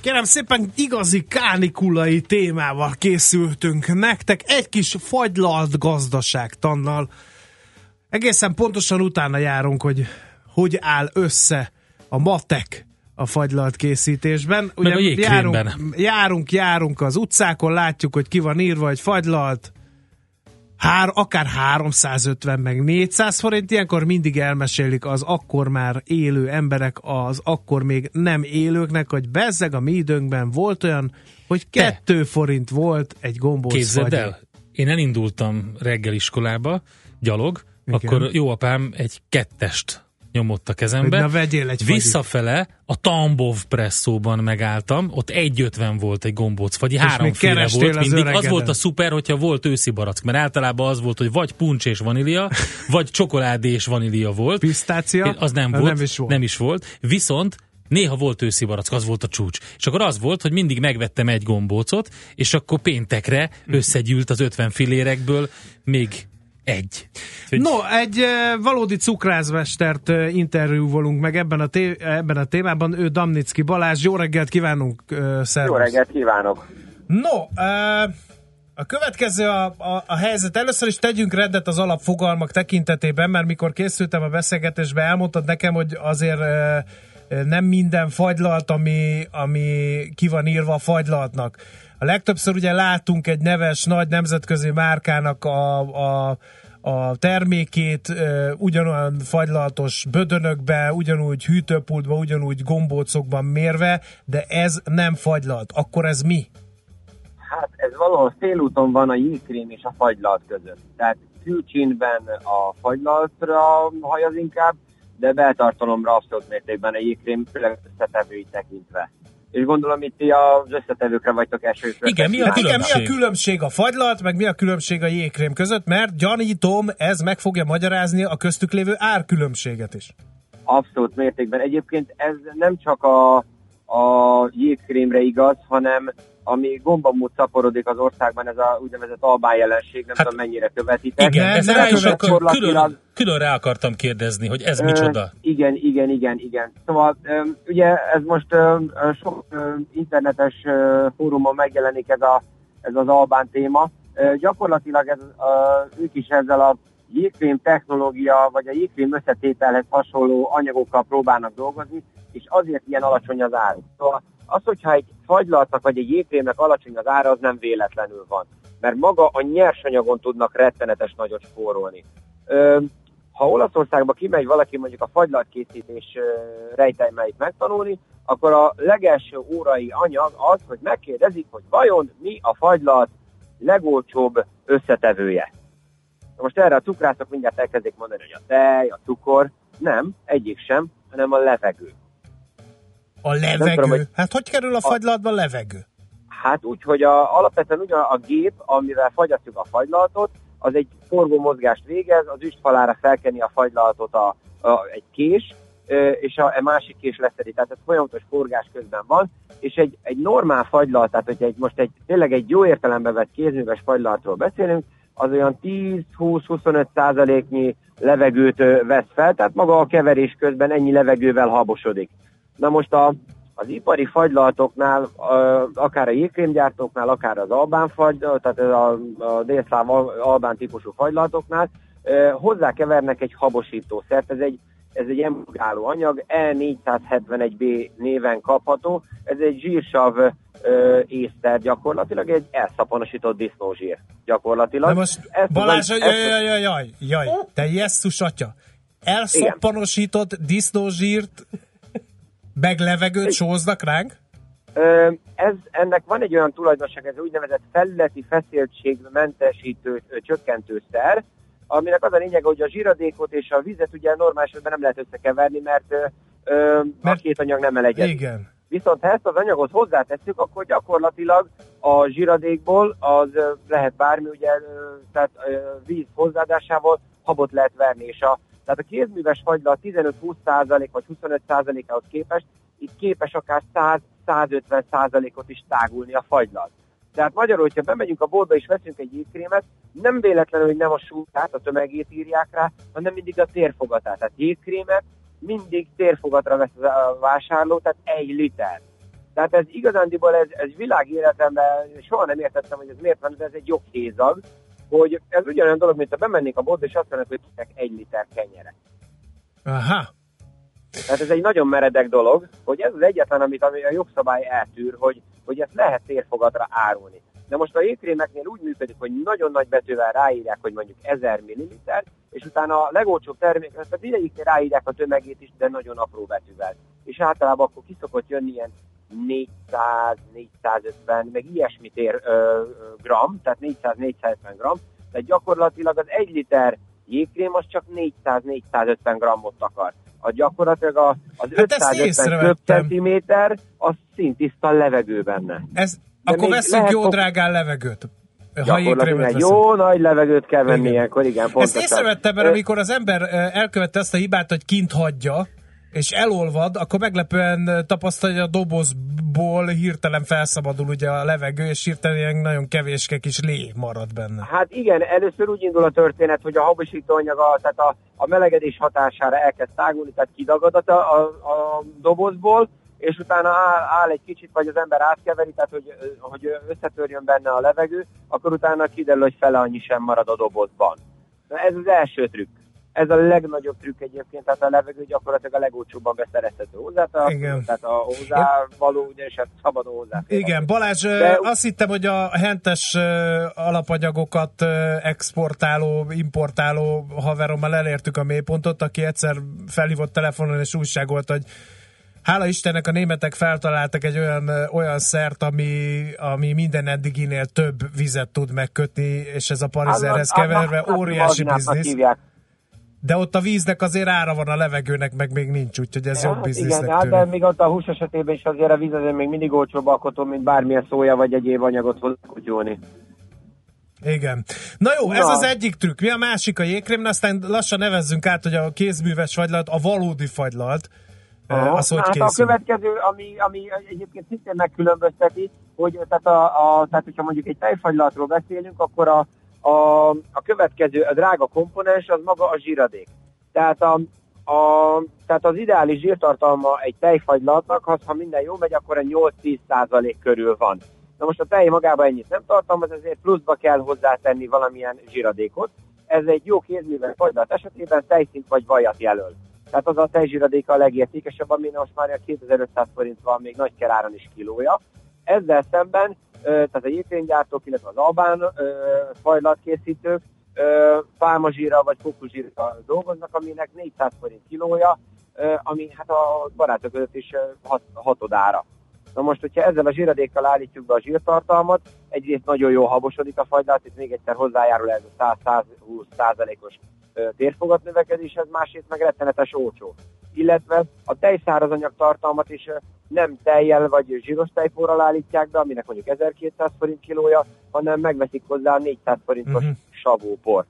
Kérem szépen igazi kánikulai témával készültünk nektek, egy kis fagylalt gazdaságtannal. Egészen pontosan utána járunk, hogy hogy áll össze a matek a fagylalt készítésben. Meg a járunk, járunk, járunk az utcákon, látjuk, hogy ki van írva, hogy fagylalt, hár, akár 350 meg 400 forint, ilyenkor mindig elmesélik az akkor már élő emberek az akkor még nem élőknek, hogy bezzeg a mi időnkben volt olyan, hogy Te. 2 forint volt egy gombóc Képzeld el, én elindultam reggel iskolába, gyalog. Igen. akkor jó apám egy kettest nyomott a Hogy kezembe. na vegyél egy fagyit. Visszafele a Tambov presszóban megálltam, ott 1,50 volt egy gombóc fagyi, még háromféle volt az mindig. Az öregeden. volt a szuper, hogyha volt őszi barack, mert általában az volt, hogy vagy puncs és vanília, vagy csokoládé és vanília volt. Pisztácia? Az nem volt, Nem is volt. Nem is volt. Viszont néha volt őszi barack, az volt a csúcs. És akkor az volt, hogy mindig megvettem egy gombócot, és akkor péntekre összegyűlt az 50 filérekből még egy. Hogy No, egy valódi cukrászmestert interjúvolunk meg ebben a, té- ebben a témában. Ő Damnicki Balázs. Jó reggelt kívánunk, szervusz. Jó reggelt kívánok! No, a következő a, a, a helyzet. Először is tegyünk rendet az alapfogalmak tekintetében, mert mikor készültem a beszélgetésbe, elmondtad nekem, hogy azért nem minden fagylalt, ami, ami ki van írva a fagylaltnak. A legtöbbször ugye látunk egy neves, nagy nemzetközi márkának a, a, a termékét ugyanolyan fagylaltos bödönökbe, ugyanúgy hűtőpultba, ugyanúgy gombócokban mérve, de ez nem fagylalt. Akkor ez mi? Hát ez valahol félúton van a jégkrém és a fagylalt között. Tehát külcsínben a fagylaltra hajaz inkább, de beltartalomra abszolút mértékben a jégkrém, főleg összetevőit tekintve. És gondolom itt ti az összetevőkre vagytok elsősorban. Igen, mi a igen, mi a különbség a fagylalt, meg mi a különbség a jégkrém között, mert gyanítom, ez meg fogja magyarázni a köztük lévő árkülönbséget is. Abszolút mértékben. Egyébként ez nem csak a, a jégkrémre igaz, hanem ami gombamód szaporodik az országban, ez a úgynevezett albán jelenség, nem Hát, tudom mennyire követitek. Igen, ezt nem rá is akar, külön, külön rá akartam kérdezni, hogy ez Ö, micsoda. Igen, igen, igen, igen. Szóval ö, ugye ez most ö, sok ö, internetes ö, fórumon megjelenik ez, a, ez az albán téma. Ö, Gyakorlatilag ez, ö, ők is ezzel a jégkrém technológia, vagy a jégkrém összetételhez hasonló anyagokkal próbálnak dolgozni, és azért ilyen alacsony az ár. Szóval az, hogyha egy fagylaltnak vagy egy jégkrémnek alacsony az ára, az nem véletlenül van. Mert maga a nyersanyagon tudnak rettenetes nagyot spórolni. Ha Olaszországba kimegy valaki mondjuk a fagylaltkészítés rejtelmeit megtanulni, akkor a legelső órai anyag az, hogy megkérdezik, hogy vajon mi a fagylalt legolcsóbb összetevője. Most erre a cukrászok mindjárt elkezdik mondani, hogy a tej, a cukor, nem, egyik sem, hanem a levegő. A Nem levegő. tudom, hogy- Hát hogy kerül a fagylaltba levegő? Hát úgy, hogy a, alapvetően ugyan a gép, amivel fagyasztjuk a fagylaltot, az egy forgó mozgást végez, az üstfalára felkenni a fagylaltot a, a, egy kés, és a, a másik kés leszedi. Tehát ez folyamatos forgás közben van, és egy, egy normál fagylalt, tehát hogy egy, most egy, tényleg egy jó értelembe vett kézműves fagylaltról beszélünk, az olyan 10-20-25 százaléknyi levegőt vesz fel, tehát maga a keverés közben ennyi levegővel habosodik. Na most a, az ipari fagylaltoknál, akár a jégkrémgyártóknál, akár az albán fagy, tehát a, a délszláv al- albán típusú fagylaltoknál hozzákevernek egy habosítószert, ez egy ez egy emulgáló anyag, E471B néven kapható, ez egy zsírsav ö, észter gyakorlatilag, egy elszaponosított disznózsír gyakorlatilag. Na most Ezt Balázs, tudom- jaj, jaj, jaj, jaj, jaj, te jesszus atya. Elszappanosított disznózsírt meg levegőt sóznak ránk? Ez, ennek van egy olyan tulajdonság, ez úgynevezett felületi feszültségmentesítő ö, csökkentőszer, aminek az a lényege, hogy a zsíradékot és a vizet ugye normális esetben nem lehet összekeverni, mert, ö, ö, a Mert- két anyag nem melegyedik. Igen. Viszont ha ezt az anyagot hozzátesszük, akkor gyakorlatilag a zsiradékból az lehet bármi, ugye, tehát víz hozzáadásával habot lehet verni, és a, tehát a kézműves fagyla 15-20% vagy 25%-ához képest itt képes akár 100-150%-ot is tágulni a fagylalt. Tehát magyarul, hogyha bemegyünk a boltba és veszünk egy jégkrémet, nem véletlenül, hogy nem a súlyát, a tömegét írják rá, hanem mindig a térfogatát. Tehát jégkrémet mindig térfogatra vesz a vásárló, tehát egy liter. Tehát ez igazándiból ez, ez világéletemben soha nem értettem, hogy ez miért van, de ez egy joghézag, hogy ez ugyanolyan dolog, mint ha bemennék a boltba, és azt mondanak, hogy egy liter kenyeret. Aha. Tehát ez egy nagyon meredek dolog, hogy ez az egyetlen, amit ami a jogszabály eltűr, hogy, hogy ezt lehet térfogatra árulni. De most a jégkrémeknél úgy működik, hogy nagyon nagy betűvel ráírják, hogy mondjuk 1000 ml, és utána a legolcsóbb termékre, tehát mindegyiknél ráírják a tömegét is, de nagyon apró betűvel. És általában akkor kiszokott jönni ilyen 400, 450, meg ilyesmit ér ö, gram, tehát 400-450 gram, de gyakorlatilag az egy liter jégkrém az csak 400-450 grammot akar. A gyakorlatilag a, az Hát ezt 550 észrevettem. köbcentiméter az szintiszta levegő benne. Ez, De akkor veszünk jó drágán levegőt. Ha jó nagy levegőt kell venni Igen. ilyenkor, igen, Ezt pontosan. észrevettem, mert amikor az ember elkövette azt a hibát, hogy kint hagyja, és elolvad, akkor meglepően tapasztalja, hogy a dobozból hirtelen felszabadul ugye a levegő, és hirtelen nagyon kevéske kis lé marad benne. Hát igen, először úgy indul a történet, hogy a habosítóanyaga, tehát a, a melegedés hatására elkezd tágulni, tehát kidagad a, a, a dobozból, és utána áll, áll egy kicsit, vagy az ember átkeveri, tehát hogy, hogy összetörjön benne a levegő, akkor utána kiderül, hogy fele annyi sem marad a dobozban. Na ez az első trükk. Ez a legnagyobb trükk egyébként, tehát a levegő gyakorlatilag a legolcsóbban beszerezhető hozzá, tehát, Igen. tehát a hozzávaló, ugye, és hát szabadon hozzá. Igen, Balázs, De- azt hittem, hogy a hentes alapanyagokat exportáló, importáló haverommal elértük a mélypontot, aki egyszer felhívott telefonon és újságolt, hogy Hála Istennek a németek feltaláltak egy olyan, olyan szert, ami, ami minden eddiginél több vizet tud megkötni, és ez a Annak- keverve óriási biznisz. hívják. De ott a víznek azért ára van, a levegőnek meg még nincs, úgyhogy ez jobb Hát biznisznek igen, hát de még ott a hús esetében is azért a víz azért még mindig olcsóbb alkotó, mint bármilyen szója vagy egyéb anyagot hozzákutyolni. Igen. Na jó, ez Na. az egyik trükk. Mi a másik a jégkrém, aztán lassan nevezzünk át, hogy a kézműves fagylalt, a valódi fagylalt, Aha. az hogy hát a készül. következő, ami, ami egyébként szintén megkülönbözteti, hogy tehát, a, a, tehát hogyha mondjuk egy tejfagylatról beszélünk, akkor a, a, a következő, a drága komponens az maga a zsíradék. Tehát, a, a, tehát az ideális zsírtartalma egy tejfagylatnak, az, ha minden jó megy, akkor a 8-10 százalék körül van. Na most a tej magában ennyit nem tartalmaz, ezért pluszba kell hozzátenni valamilyen zsíradékot. Ez egy jó kézműves fagylat esetében tejszint vagy vajat jelöl. Tehát az a tejzsíradéka a legértékesebb, ami most már a 2500 forint van még nagy keráron is kilója. Ezzel szemben, tehát a jégkrémgyártók, illetve az albán fajlatkészítők ö, pálmazsírra vagy kókuszsírra dolgoznak, aminek 400 forint kilója, ami hát a barátok között is hatodára. Na most, hogyha ezzel a zsíradékkal állítjuk be a zsírtartalmat, egyrészt nagyon jó habosodik a fagylalt, itt még egyszer hozzájárul ez a 100-120 százalékos térfogat növekedéshez, másrészt meg rettenetes olcsó. Illetve a tejszárazanyag tartalmat is nem tejjel vagy zsíros tejporral állítják be, aminek mondjuk 1200 forint kilója, hanem megveszik hozzá a 400 forintos uh-huh. savópor.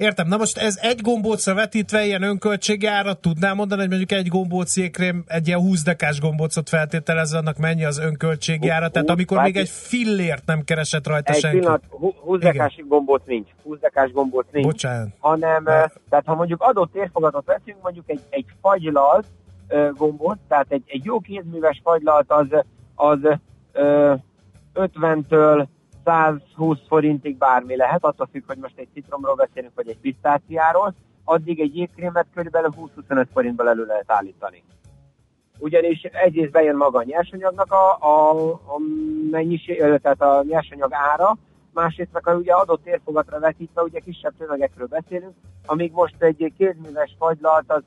Értem, na most ez egy gombócra vetítve ilyen önköltségi árat tudnám mondani, hogy mondjuk egy gombóc jégkrém, egy ilyen 20 dekás gombócot feltételezve, annak mennyi az önköltségi ára, tehát amikor hát még itt- egy fillért nem keresett rajta Egy senki. pillanat, hú- 20 dekás gombóc nincs. 20 dekás gombóc nincs. Bocsánat. hanem, Ne. ö, tehát ha mondjuk adott térfogatot veszünk, mondjuk egy, egy fagylalt ö, gombot, tehát egy, egy jó kézműves fagylalt az, az ö, 50-től 120 forintig bármi lehet, attól függ, hogy most egy citromról beszélünk, vagy egy pisztáciáról, addig egy jégkrémet körülbelül 20-25 forintból elő lehet állítani. Ugyanis egyrészt bejön maga a nyersanyagnak a, a, a mennyiség, tehát a nyersanyag ára, másrészt meg ugye adott térfogatra vetítve, ugye kisebb tömegekről beszélünk, amíg most egy kézműves fagylalt az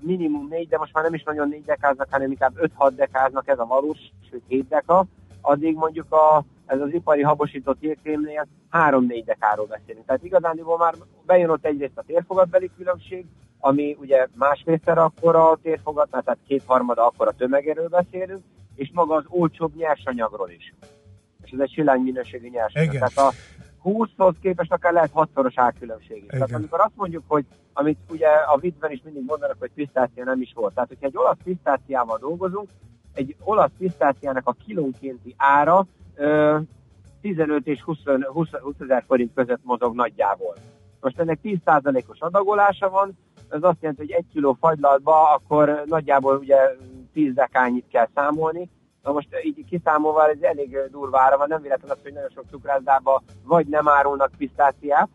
minimum 4, de most már nem is nagyon 4 dekáznak, hanem inkább 5-6 dekáznak ez a valós, sőt 7 deka, addig mondjuk a, ez az ipari habosított jégkrémnél 3-4 dekáról beszélünk. Tehát igazándiból már bejön ott egyrészt a térfogatbeli különbség, ami ugye másfélszer akkora a térfogatnál, tehát kétharmada akkora tömegerről beszélünk, és maga az olcsóbb nyersanyagról is. És ez egy silány minőségű nyersanyag. Igen. Tehát a 20-hoz képest akár lehet 6-szoros árkülönbség is. Tehát amikor azt mondjuk, hogy amit ugye a viccben is mindig mondanak, hogy pisztácia nem is volt. Tehát, hogyha egy olasz pisztáciával dolgozunk, egy olasz pisztáciának a kilónkénti ára ö, 15 és 20, 20, 20 ezer forint között mozog nagyjából. Most ennek 10%-os adagolása van, ez azt jelenti, hogy egy kiló fagylaltba akkor nagyjából ugye 10 dekányit kell számolni. Na most így kiszámolva ez elég durva ára van, nem véletlen az, hogy nagyon sok cukrászdában vagy nem árulnak pisztáciát,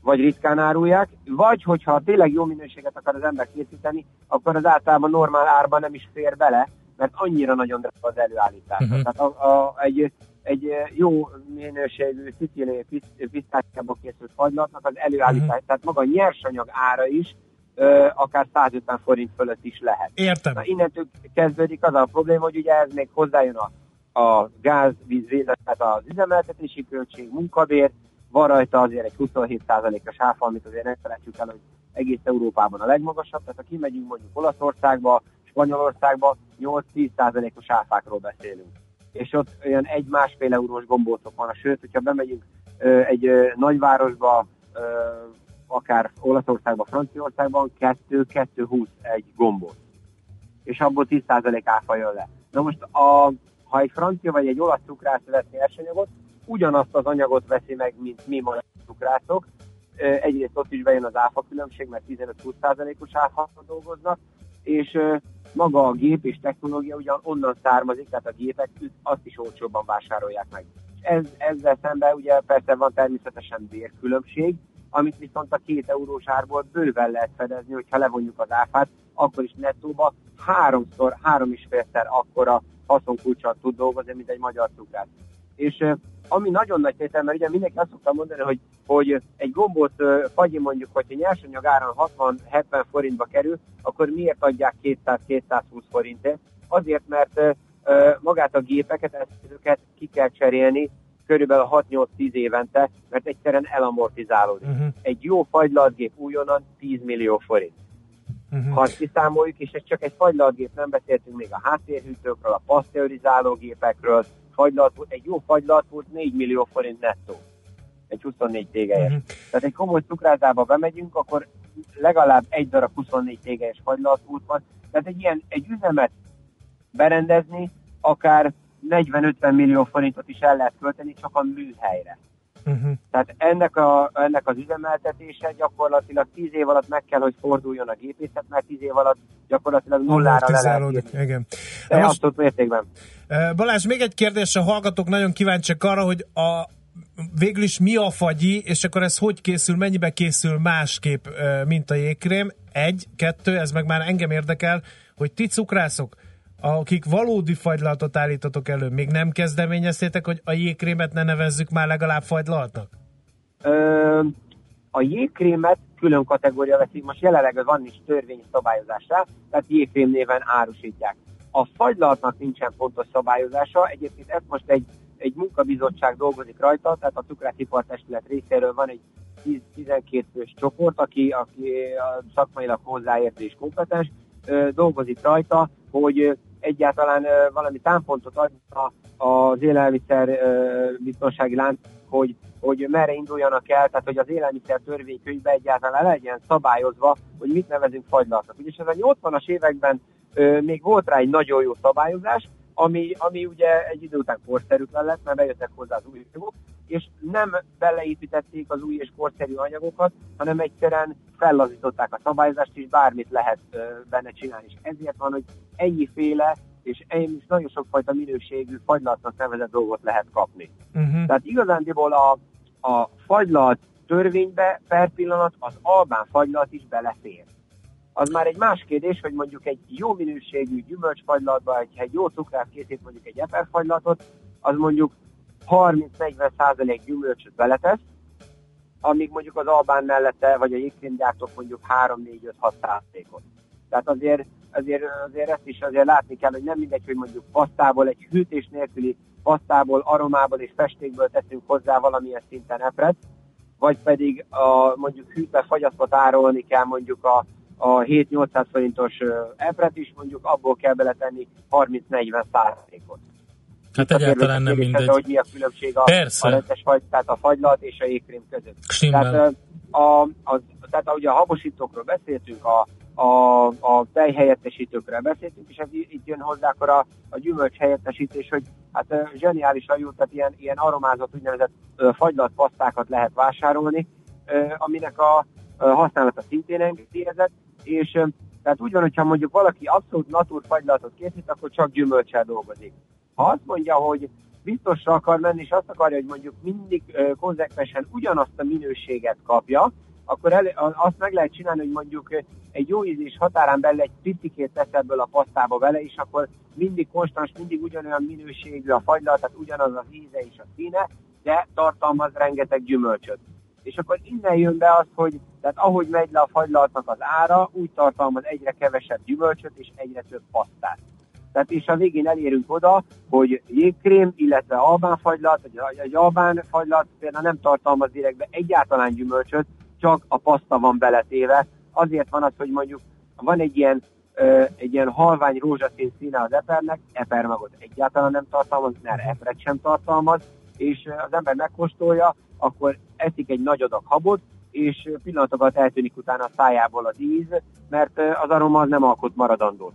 vagy ritkán árulják, vagy hogyha tényleg jó minőséget akar az ember készíteni, akkor az általában normál árban nem is fér bele, mert annyira nagyon drága az előállítás. Mhm. Uh-huh. Tehát a, a, egy, egy jó minőségű szicíliai piszt- pisztáciából készült fagylatnak az előállítás, Mhm. uh-huh. tehát maga a nyersanyag ára is ö, akár 150 forint fölött is lehet. Értem. Na, innentől kezdődik az a probléma, hogy ugye ez még hozzájön a, a gáz, víz, víz, tehát az üzemeltetési költség, munkabér, van rajta azért egy 27%-os áfa, amit azért ne felejtsük el, hogy egész Európában a legmagasabb, tehát ha kimegyünk mondjuk Olaszországba, Spanyolországba, 8-10%-os áfákról beszélünk. És ott olyan egy-másfél eurós gombócok van, sőt, hogyha bemegyünk egy nagyvárosba, akár Olaszországba, Franciaországban, 2-2-20 egy gombóc és abból 10% áfa jön le. Na most, a, ha egy francia vagy egy olasz cukrász vesz nyersanyagot, ugyanazt az anyagot veszi meg, mint mi magyar cukrászok. Egyrészt ott is bejön az áfa különbség, mert 15-20%-os áfával dolgoznak, és maga a gép és technológia ugyan onnan származik, tehát a gépek azt is olcsóbban vásárolják meg. Ez, ezzel szemben ugye persze van természetesen bérkülönbség, amit viszont a két eurós árból bőven lehet fedezni, hogyha levonjuk az áfát, akkor is nettóba háromszor, három és félszer akkora haszonkulcsal tud dolgozni, mint egy magyar cukrász. És ami nagyon nagy tétel, mert ugye mindenki azt szokta mondani, hogy, hogy egy gombóc ö, fagyi mondjuk, hogyha nyersanyag áron 60-70 forintba kerül, akkor miért adják 200-220 forintért? Azért, mert magát a gépeket, eszközöket ki kell cserélni körülbelül 6-8-10 évente, mert egyszerűen elamortizálódik. Uh-huh. Egy jó fagylaltgép újonnan 10 millió forint. Uh-huh. Ha azt kiszámoljuk, és ez csak egy fagylaltgép, nem beszéltünk még a háttérhűtőkről, a paszteurizáló fagylaltút, egy jó fagylaltút 4 millió forint nettó. Egy 24 tégelyes. Mhm. Tehát egy komoly cukrászdába bemegyünk, akkor legalább egy darab 24 tégelyes fagylaltút van. Tehát egy ilyen, egy üzemet berendezni, akár 40-50 millió forintot is el lehet költeni csak a műhelyre. Uh-huh. Tehát ennek, a, ennek az üzemeltetése gyakorlatilag 10 év alatt meg kell, hogy forduljon a gépészet, mert 10 év alatt gyakorlatilag nullára le lehet igen. De most, abszolút mértékben. eh, Balázs, még egy kérdés, a hallgatók nagyon kíváncsiak arra, hogy a végül is mi a fagyi, és akkor ez hogy készül, mennyibe készül másképp, eh, mint a jégkrém? Egy, kettő, ez meg már engem érdekel, hogy ti cukrászok, akik valódi fagylaltot állítotok elő, még nem kezdeményeztétek, hogy a jégkrémet ne nevezzük már legalább fagylaltnak? Ö, a jégkrémet külön kategória veszik, most jelenleg van is törvény szabályozásra, tehát jégkrém néven árusítják. A fagylaltnak nincsen pontos szabályozása, egyébként ez most egy, egy munkabizottság dolgozik rajta, tehát a cukrászipartestület részéről van egy 10-12 fős csoport, aki, aki szakmailag hozzáért kompetens, dolgozik rajta, hogy egyáltalán valami támpontot adna az élelmiszer biztonsági lánc, hogy, hogy merre induljanak el, tehát hogy az élelmiszer törvénykönyvbe egyáltalán legyen szabályozva, hogy mit nevezünk fagylaltnak. Ugyanis ez a 80-as években még volt rá egy nagyon jó szabályozás, ami, ami ugye egy idő után korszerűtlen lett, mert bejöttek hozzá az új anyagok, és nem beleépítették az új és korszerű anyagokat, hanem egyszerűen fellazították a szabályozást, és bármit lehet benne csinálni. És ezért van, hogy ennyiféle és és nagyon sokfajta minőségű fagylatnak nevezett dolgot lehet kapni. Uh-huh. Tehát igazándiból a, a fagylalt törvénybe per pillanat az albán fagylalt is belefér. Az már egy más kérdés, hogy mondjuk egy jó minőségű gyümölcsfagylatba, egy, egy jó cukrász készít mondjuk egy eperfagylatot, az mondjuk 30-40 százalék gyümölcsöt beletesz, amíg mondjuk az albán mellette, vagy a jégkrémgyártók mondjuk 3-4-5-6 százalékot. Tehát azért, azért, azért ezt is azért látni kell, hogy nem mindegy, hogy mondjuk pasztából, egy hűtés nélküli pasztából, aromából és festékből teszünk hozzá valamilyen szinten epret, vagy pedig a, mondjuk hűtve fagyasztott árolni kell mondjuk a, a 7-800 forintos epret is, mondjuk abból kell beletenni 30-40 százalékot. Hát egyáltalán nem mindegy. Hogy mi a különbség a, Persze. a rendes fagy, tehát a fagylalt és a jégkrém között. Stimmel. Tehát, a, a, tehát ahogy a habosítókról beszéltünk, a, a, a tejhelyettesítőkről beszéltünk, és ez itt jön hozzá akkor a, a gyümölcs helyettesítés, hogy hát zseniálisan jó, tehát ilyen, ilyen aromázott úgynevezett fagylalt pasztákat lehet vásárolni, aminek a használata szintén engedélyezett, és tehát úgy van, hogyha mondjuk valaki abszolút natúr fagylaltot készít, akkor csak gyümölcsel dolgozik. Ha azt mondja, hogy biztosra akar menni, és azt akarja, hogy mondjuk mindig konzekvensen ugyanazt a minőséget kapja, akkor el, azt meg lehet csinálni, hogy mondjuk egy jó ízés határán belül egy picikét tesz ebből a pasztába vele, és akkor mindig konstans, mindig ugyanolyan minőségű a fagylalt, tehát ugyanaz az íze és a színe, de tartalmaz rengeteg gyümölcsöt. És akkor innen jön be az, hogy tehát ahogy megy le a fagylaltnak az ára, úgy tartalmaz egyre kevesebb gyümölcsöt és egyre több pasztát. Tehát és a végén elérünk oda, hogy jégkrém, illetve albán fagylalt, vagy egy albán fagylalt például nem tartalmaz direktbe egyáltalán gyümölcsöt, csak a paszta van beletéve. Azért van az, hogy mondjuk van egy ilyen, ö, egy ilyen halvány rózsaszín színe az epernek, epermagot egyáltalán nem tartalmaz, mert epret sem tartalmaz, és az ember megkóstolja, akkor eszik egy nagy adag habot, és pillanatokat eltűnik utána a szájából az íz, mert az aroma az nem alkot maradandót.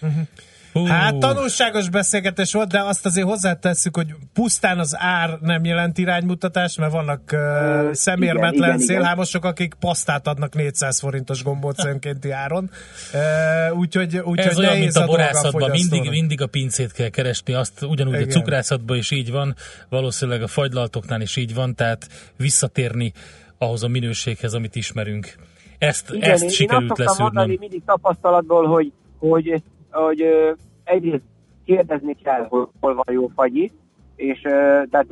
Uh. Hát tanulságos beszélgetés volt, de azt azért hozzátesszük, hogy pusztán az ár nem jelent iránymutatást, mert vannak uh, szemérmetlen igen, igen, szélhámosok, akik pasztát adnak 400 forintos gombócönkénti áron. Uh, úgyhogy, úgyhogy Ez olyan, mint a borászatban, mindig, mindig a pincét kell keresni, azt ugyanúgy igen. a cukrászatban is így van, valószínűleg a fagylaltoknál is így van, tehát visszatérni ahhoz a minőséghez, amit ismerünk. Ezt, igen, ezt én, sikerült én azt leszűrnöm. mondani mindig tapasztalatból, hogy, hogy hogy egyrészt kérdezni kell, hogy hol van jó fagyi, és tehát,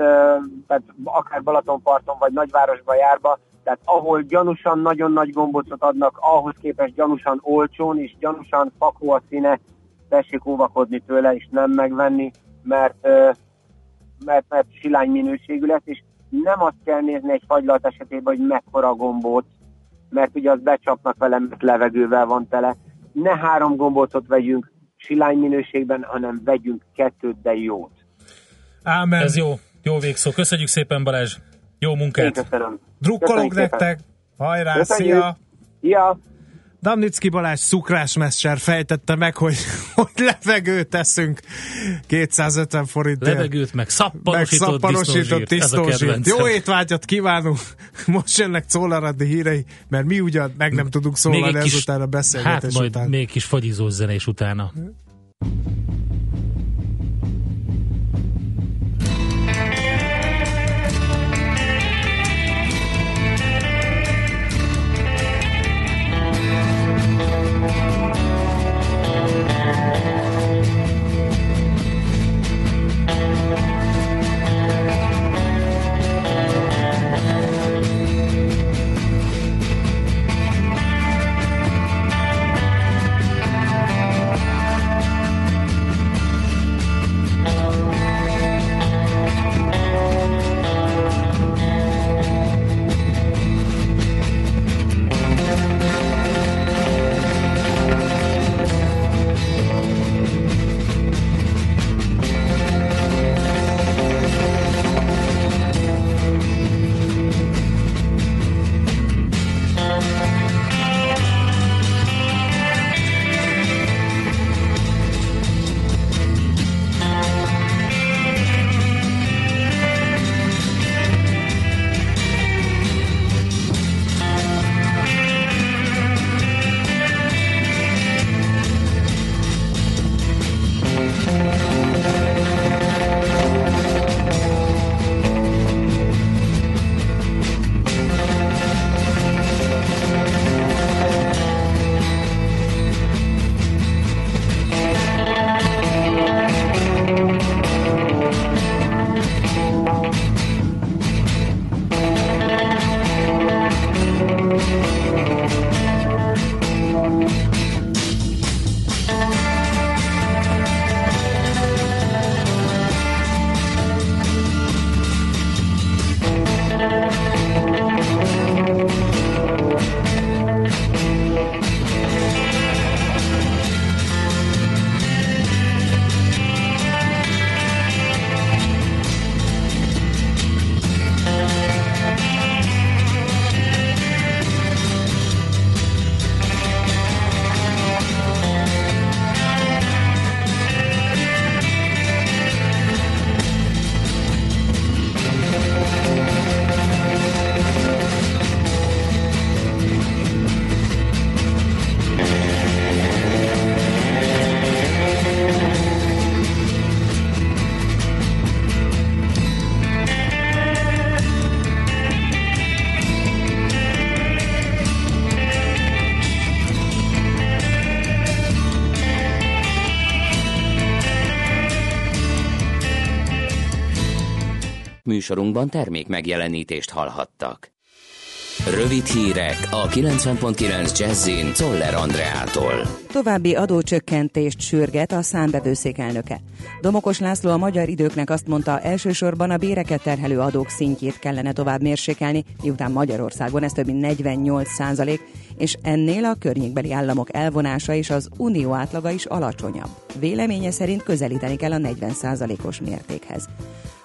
tehát akár Balatonparton vagy nagyvárosba járba, tehát ahol gyanúsan nagyon nagy gombócot adnak, ahhoz képest gyanúsan olcsón és gyanúsan fakó a színe, tessék óvakodni tőle és nem megvenni, mert, mert, mert silány minőségű lesz, és nem azt kell nézni egy fagylalt esetében, hogy mekkora gombóc, mert ugye az becsapnak vele, mert levegővel van tele. Ne három gombócot vegyünk silány minőségben, hanem vegyünk kettőt, de jót. Ámen. Ez jó, jó végszó. Köszönjük szépen Balázs. Jó munkát. Én köszönöm. Drukkolok nektek. Hajrá, Köszönjük. szia! Ja. Damnicki Balázs szukrásmester fejtette meg, hogy, hogy levegőt teszünk 250 forintért. Levegőt, meg meg szappanosított, szappanosított disznózsírt. Jó étvágyat kívánunk! Most jönnek Czólaradi hírei, mert mi ugyan meg nem tudunk szólalni ezután a beszélgetés hát majd után. még kis fagyizós zenés utána. Műsorunkban termék megjelenítést hallhattak. Rövid hírek a 90.9 Jazzin Toller Andreától. További adócsökkentést sürget a számbevőszék elnöke. Domokos László a magyar időknek azt mondta, elsősorban a béreket terhelő adók szintjét kellene tovább mérsékelni, miután Magyarországon ez több mint 48 százalék, és ennél a környékbeli államok elvonása és az unió átlaga is alacsonyabb. Véleménye szerint közelíteni kell a 40 százalékos mértékhez.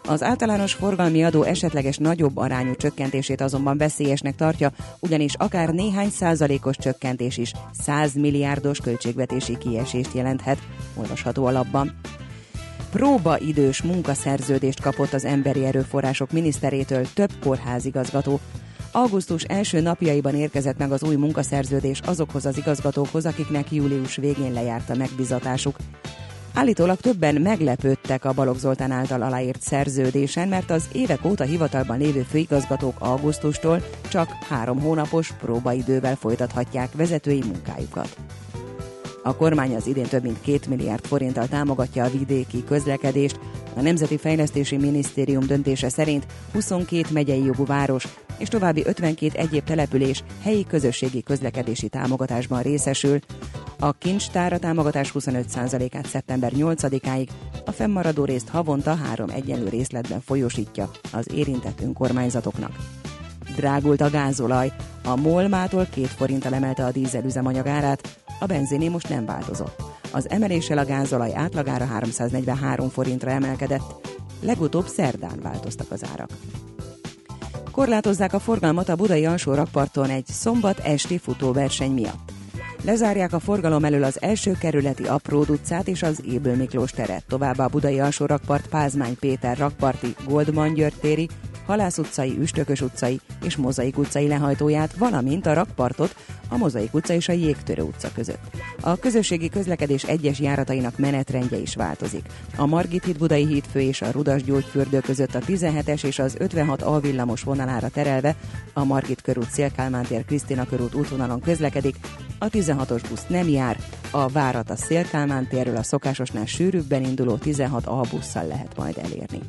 Az általános forgalmi adó esetleges nagyobb arányú csökkentését azonban veszélyesnek tartja, ugyanis akár néhány százalékos csökkentés is 100 milliárdos költségvetési kiesést jelenthet, olvasható alapban. Próbaidős munkaszerződést kapott az Emberi Erőforrások miniszterétől több kórházigazgató. Augusztus első napjaiban érkezett meg az új munkaszerződés azokhoz az igazgatókhoz, akiknek július végén lejárt a megbizatásuk. Állítólag többen meglepődtek a Balogh Zoltán által aláírt szerződésen, mert az évek óta hivatalban lévő főigazgatók augusztustól csak három hónapos próbaidővel folytathatják vezetői munkájukat. A kormány az idén több mint 2 milliárd forinttal támogatja a vidéki közlekedést. A Nemzeti Fejlesztési Minisztérium döntése szerint 22 megyei jogú város és további 52 egyéb település helyi közösségi közlekedési támogatásban részesül. A kincstár a támogatás 25%-át szeptember 8-áig, a fennmaradó részt havonta három egyenlő részletben folyosítja az érintett önkormányzatoknak. Drágult a gázolaj, a MOL mától két forinttal emelte a dízel üzemanyagárát, a benziné most nem változott. Az emeléssel a gázolaj átlagára 343 forintra emelkedett, legutóbb szerdán változtak az árak. Korlátozzák a forgalmat a budai alsó rakparton egy szombat esti futóverseny miatt. Lezárják a forgalom elől az első kerületi Apród utcát és az Éből Miklós teret, továbbá a budai alsó rakpart Pázmány Péter rakparti Goldman György téri, Halász utcai, Üstökös utcai és Mozaik utcai lehajtóját, valamint a rakpartot a Mozaik utca és a Jégtörő utca között. A közösségi közlekedés egyes járatainak menetrendje is változik. A Margit híd Budai hídfő és a Rudas gyógyfürdő között a 17-es és az 56 A villamos vonalára terelve a Margit körút Szélkálmán tér Krisztina körút útvonalon közlekedik, a 16-os busz nem jár, a várat a Szélkálmán a szokásosnál sűrűbben induló 16 A busszal lehet majd elérni.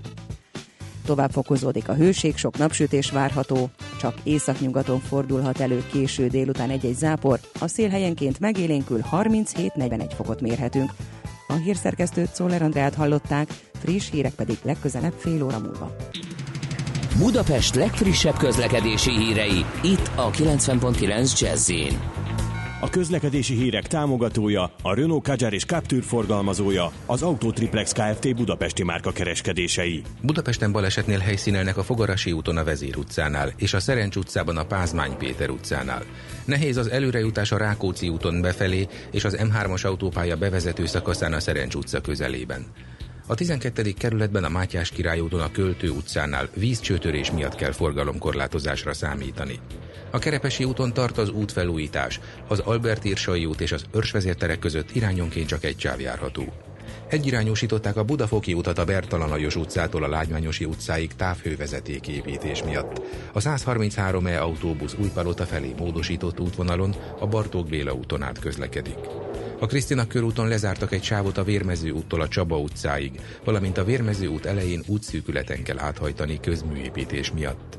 Tovább fokozódik a hőség, sok napsütés várható, csak északnyugaton fordulhat elő késő délután egy-egy zápor, a szél helyenként megélénkül 37-41 fokot mérhetünk. A hírszerkesztőt Szoller Andrát hallották, friss hírek pedig legközelebb fél óra múlva. Budapest legfrissebb közlekedési hírei, itt a 90.9 jazz a közlekedési hírek támogatója, a Renault Kadjar és Captur forgalmazója, az Autotriplex Kft. Budapesti márka kereskedései. Budapesten balesetnél helyszínelnek a Fogarasi úton a Vezér utcánál, és a Szerencs utcában a Pázmány Péter utcánál. Nehéz az előrejutás a Rákóczi úton befelé, és az M3-as autópálya bevezető szakaszán a Szerencs utca közelében. A 12. kerületben a Mátyás király úton a Költő utcánál vízcsőtörés miatt kell forgalomkorlátozásra számítani. A Kerepesi úton tart az útfelújítás, az Albert Irsai út és az Örsvezérterek között irányonként csak egy csáv járható. Egyirányosították a Budafoki utat a Bertalan Lajos utcától a Lágymányosi utcáig távhővezeték építés miatt. A 133E autóbusz Újpalota felé módosított útvonalon a Bartók Béla úton át közlekedik. A Krisztina körúton lezártak egy sávot a Vérmező úttól a Csaba utcáig, valamint a Vérmező út elején útszűkületen kell áthajtani közműépítés miatt.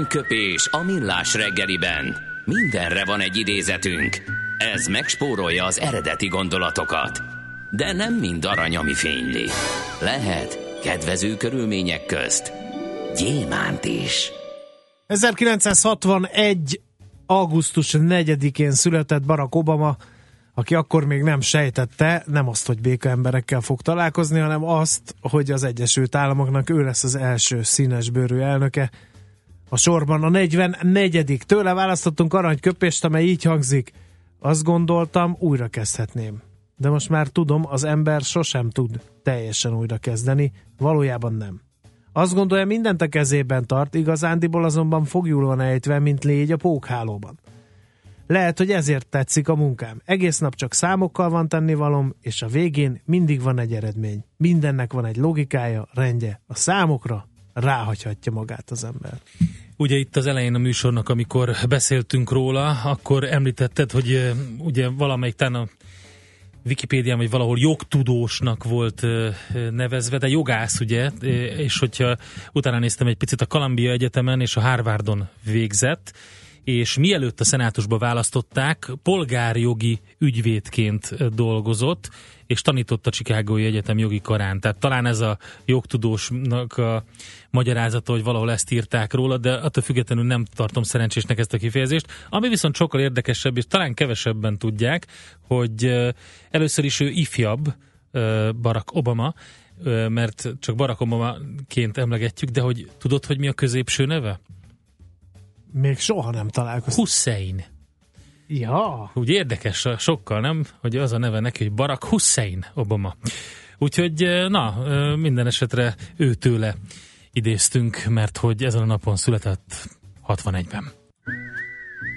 Aranyköpés a millás reggeliben. Mindenre van egy idézetünk. Ez megspórolja az eredeti gondolatokat. De nem mind arany, ami fényli. Lehet kedvező körülmények közt gyémánt is. 1961. augusztus 4-én született Barack Obama, aki akkor még nem sejtette, nem azt, hogy béka emberekkel fog találkozni, hanem azt, hogy az Egyesült Államoknak ő lesz az első színesbőrű elnöke. A sorban a 44. Tőle választottunk aranyköpést, amely így hangzik. Azt gondoltam, újra kezdhetném. De most már tudom, az ember sosem tud teljesen újra kezdeni, valójában nem. Azt gondolja, mindent a kezében tart, igazándiból azonban fogjul ejtve, mint légy a pókhálóban. Lehet, hogy ezért tetszik a munkám. Egész nap csak számokkal van tennivalom, és a végén mindig van egy eredmény. Mindennek van egy logikája, rendje. A számokra ráhagyhatja magát az ember. Ugye itt az elején a műsornak, amikor beszéltünk róla, akkor említetted, hogy ugye valamelyik tán Wikipédián, vagy valahol jogtudósnak volt nevezve, de jogász, ugye, és hogyha utána néztem egy picit a Columbia Egyetemen és a Harvardon végzett, és mielőtt a szenátusba választották, polgárjogi ügyvédként dolgozott, és tanított a Chicagói Egyetem jogi karán. Tehát talán ez a jogtudósnak a magyarázata, hogy valahol ezt írták róla, de attól függetlenül nem tartom szerencsésnek ezt a kifejezést. Ami viszont sokkal érdekesebb, és talán kevesebben tudják, hogy először is ő ifjabb, Barack Obama, mert csak Barack Obama-ként emlegetjük, de hogy tudod, hogy mi a középső neve? Még soha nem találkoztam. Hussein. Ja. Úgy érdekes sokkal, nem? Hogy az a neve neki, hogy Barack Hussein Obama. Úgyhogy, na, minden esetre ő tőle idéztünk, mert hogy ezen a napon született 61-ben.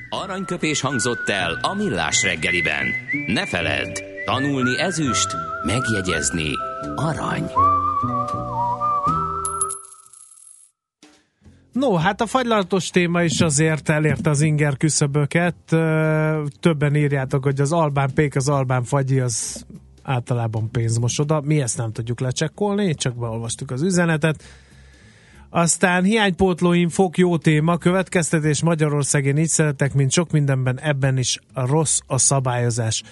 Aranyköpés hangzott el a millás reggeliben. Ne feledd, tanulni ezüst, megjegyezni arany. No, hát a fagylaltos téma is azért elérte az inger küszöböket. Többen írjátok, hogy az albán pék, az albán fagyi, az általában pénzmosoda. Mi ezt nem tudjuk lecsekkolni, csak beolvastuk az üzenetet. Aztán hiánypótló infok, jó téma, következtetés Magyarországon így szeretek, mint sok mindenben, ebben is rossz a szabályozás.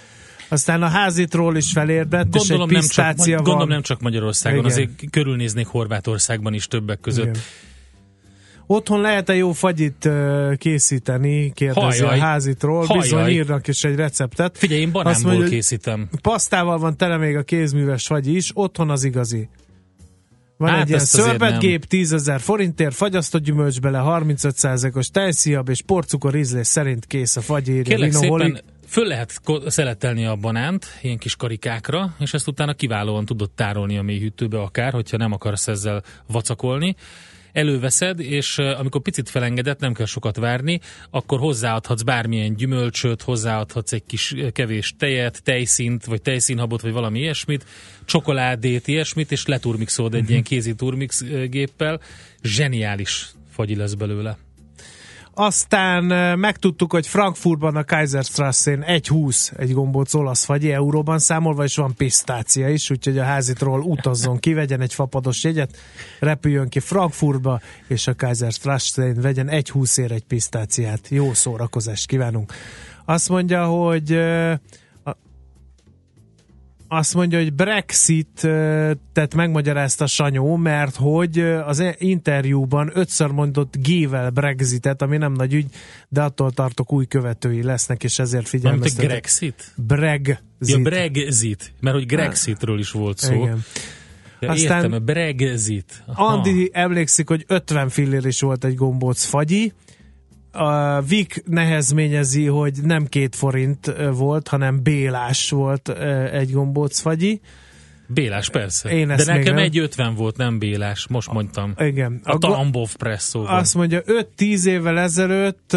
Aztán a házitról is felérdett, gondolom és egy nem csak, van. Gondolom nem csak Magyarországon, Igen. azért körülnéznék Horvátországban is többek között. Igen. Otthon lehet-e jó fagyit készíteni? Kérdezi Hajjaj. a házitról. Hajjaj. Bizony írnak is egy receptet. Figyelj, én banánból mondja, készítem. Pasztával van tele még a kézműves fagyi is, otthon az igazi. Van hát egy ilyen szörbetgép, 10 ezer forintért, fagyasztott gyümölcs bele, 35%-os tejszíjab és porcukor ízlés szerint kész a fagy Kérlek szépen, föl lehet szeletelni a banánt ilyen kis karikákra, és ezt utána kiválóan tudod tárolni a mélyhűtőbe akár, hogyha nem akarsz ezzel vacakolni előveszed, és amikor picit felengedett, nem kell sokat várni, akkor hozzáadhatsz bármilyen gyümölcsöt, hozzáadhatsz egy kis kevés tejet, tejszint, vagy tejszínhabot, vagy valami ilyesmit, csokoládét, ilyesmit, és leturmixolod egy uh-huh. ilyen kézi turmix géppel. Zseniális fagyi lesz belőle. Aztán megtudtuk, hogy Frankfurtban a Kaiserstrasszén 1,20 egy gombóc olasz fagyi euróban számolva, és van pisztácia is, úgyhogy a házitról utazzon ki, vegyen egy fapados jegyet, repüljön ki Frankfurtba, és a Kaiserstrasszén vegyen 1,20 ér egy pisztáciát. Jó szórakozást kívánunk. Azt mondja, hogy azt mondja, hogy Brexit, tehát megmagyarázta Sanyó, mert hogy az interjúban ötször mondott G-vel Brexitet, ami nem nagy ügy, de attól tartok új követői lesznek, és ezért figyelmeztetek. Grexit? Brexit. Ja, Brexit, mert hogy Grexitről is volt szó. Igen. Ja, Aztán értem, Brexit. Aha. Andi emlékszik, hogy 50 fillér is volt egy gombóc fagyi, a Vik nehezményezi, hogy nem két forint volt, hanem bélás volt egy gombócfagyi. Bélás, persze. Én De nekem egy 50 volt, nem Bélás, most mondtam. Igen. A, a Tambov Presszó. Azt mondja, 5-10 évvel ezelőtt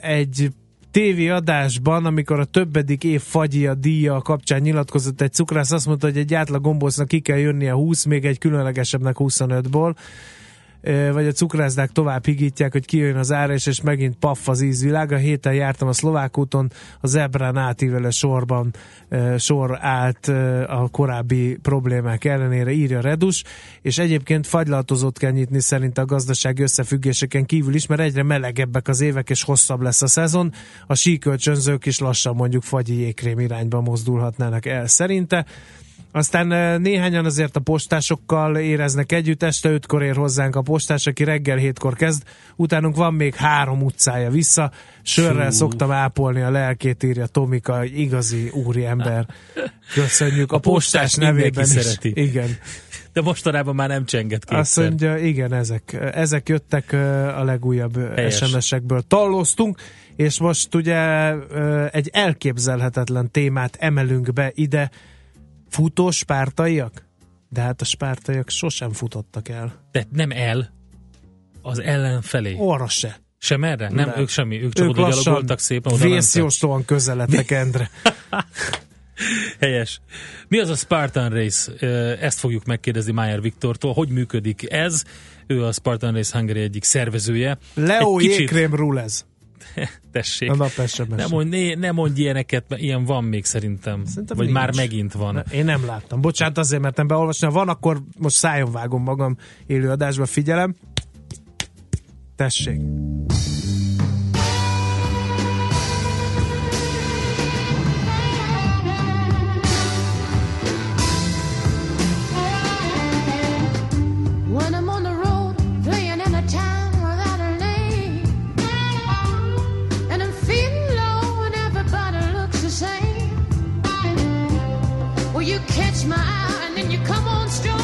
egy tévéadásban, amikor a többedik év fagyi a díja kapcsán nyilatkozott egy cukrász, azt mondta, hogy egy átlag gombócnak ki kell jönnie 20, még egy különlegesebbnek 25-ból vagy a cukrászdák tovább higítják, hogy kijön az ára, és, és megint paff az ízvilág. A héten jártam a szlovák úton, a zebrán átívelő sorban sor állt a korábbi problémák ellenére, írja Redus, és egyébként fagylaltozót kell nyitni szerint a gazdasági összefüggéseken kívül is, mert egyre melegebbek az évek, és hosszabb lesz a szezon. A síkölcsönzők is lassan mondjuk fagyi jégkrém irányba mozdulhatnának el szerinte. Aztán néhányan azért a postásokkal éreznek együtt, este ötkor ér hozzánk a postás, aki reggel hétkor kezd, utánunk van még három utcája vissza, sörrel Fú. szoktam ápolni a lelkét, írja Tomika, igazi úriember. Köszönjük a, a postás, postás nevében is. Szereti. Igen. De mostanában már nem csenget kétszer. Azt mondja, igen, ezek, ezek jöttek a legújabb Helyes. SMS-ekből. Talloztunk, és most ugye egy elképzelhetetlen témát emelünk be ide, Futó spártaiak? De hát a spártaiak sosem futottak el. De nem el, az ellenfelé. Orra se. Sem erre? Nem, nem. ők semmi, ők csak ők oda gyalogoltak szépen. Vészjóslóan közeledtek Endre. Helyes. Mi az a Spartan Race? Ezt fogjuk megkérdezni Mayer Viktortól. Hogy működik ez? Ő a Spartan Race Hungary egyik szervezője. Leo kicsit... Jékrém rulez. Tessék. A nap ne mondj, ne, ne mondj ilyeneket, mert ilyen van még szerintem. szerintem Vagy nincs. már megint van. Ne, én nem láttam. Bocsánat, azért, mert nem beolvasni. Ha van, akkor most szájon vágom magam élőadásba, figyelem. Tessék. catch my eye and then you come on strong.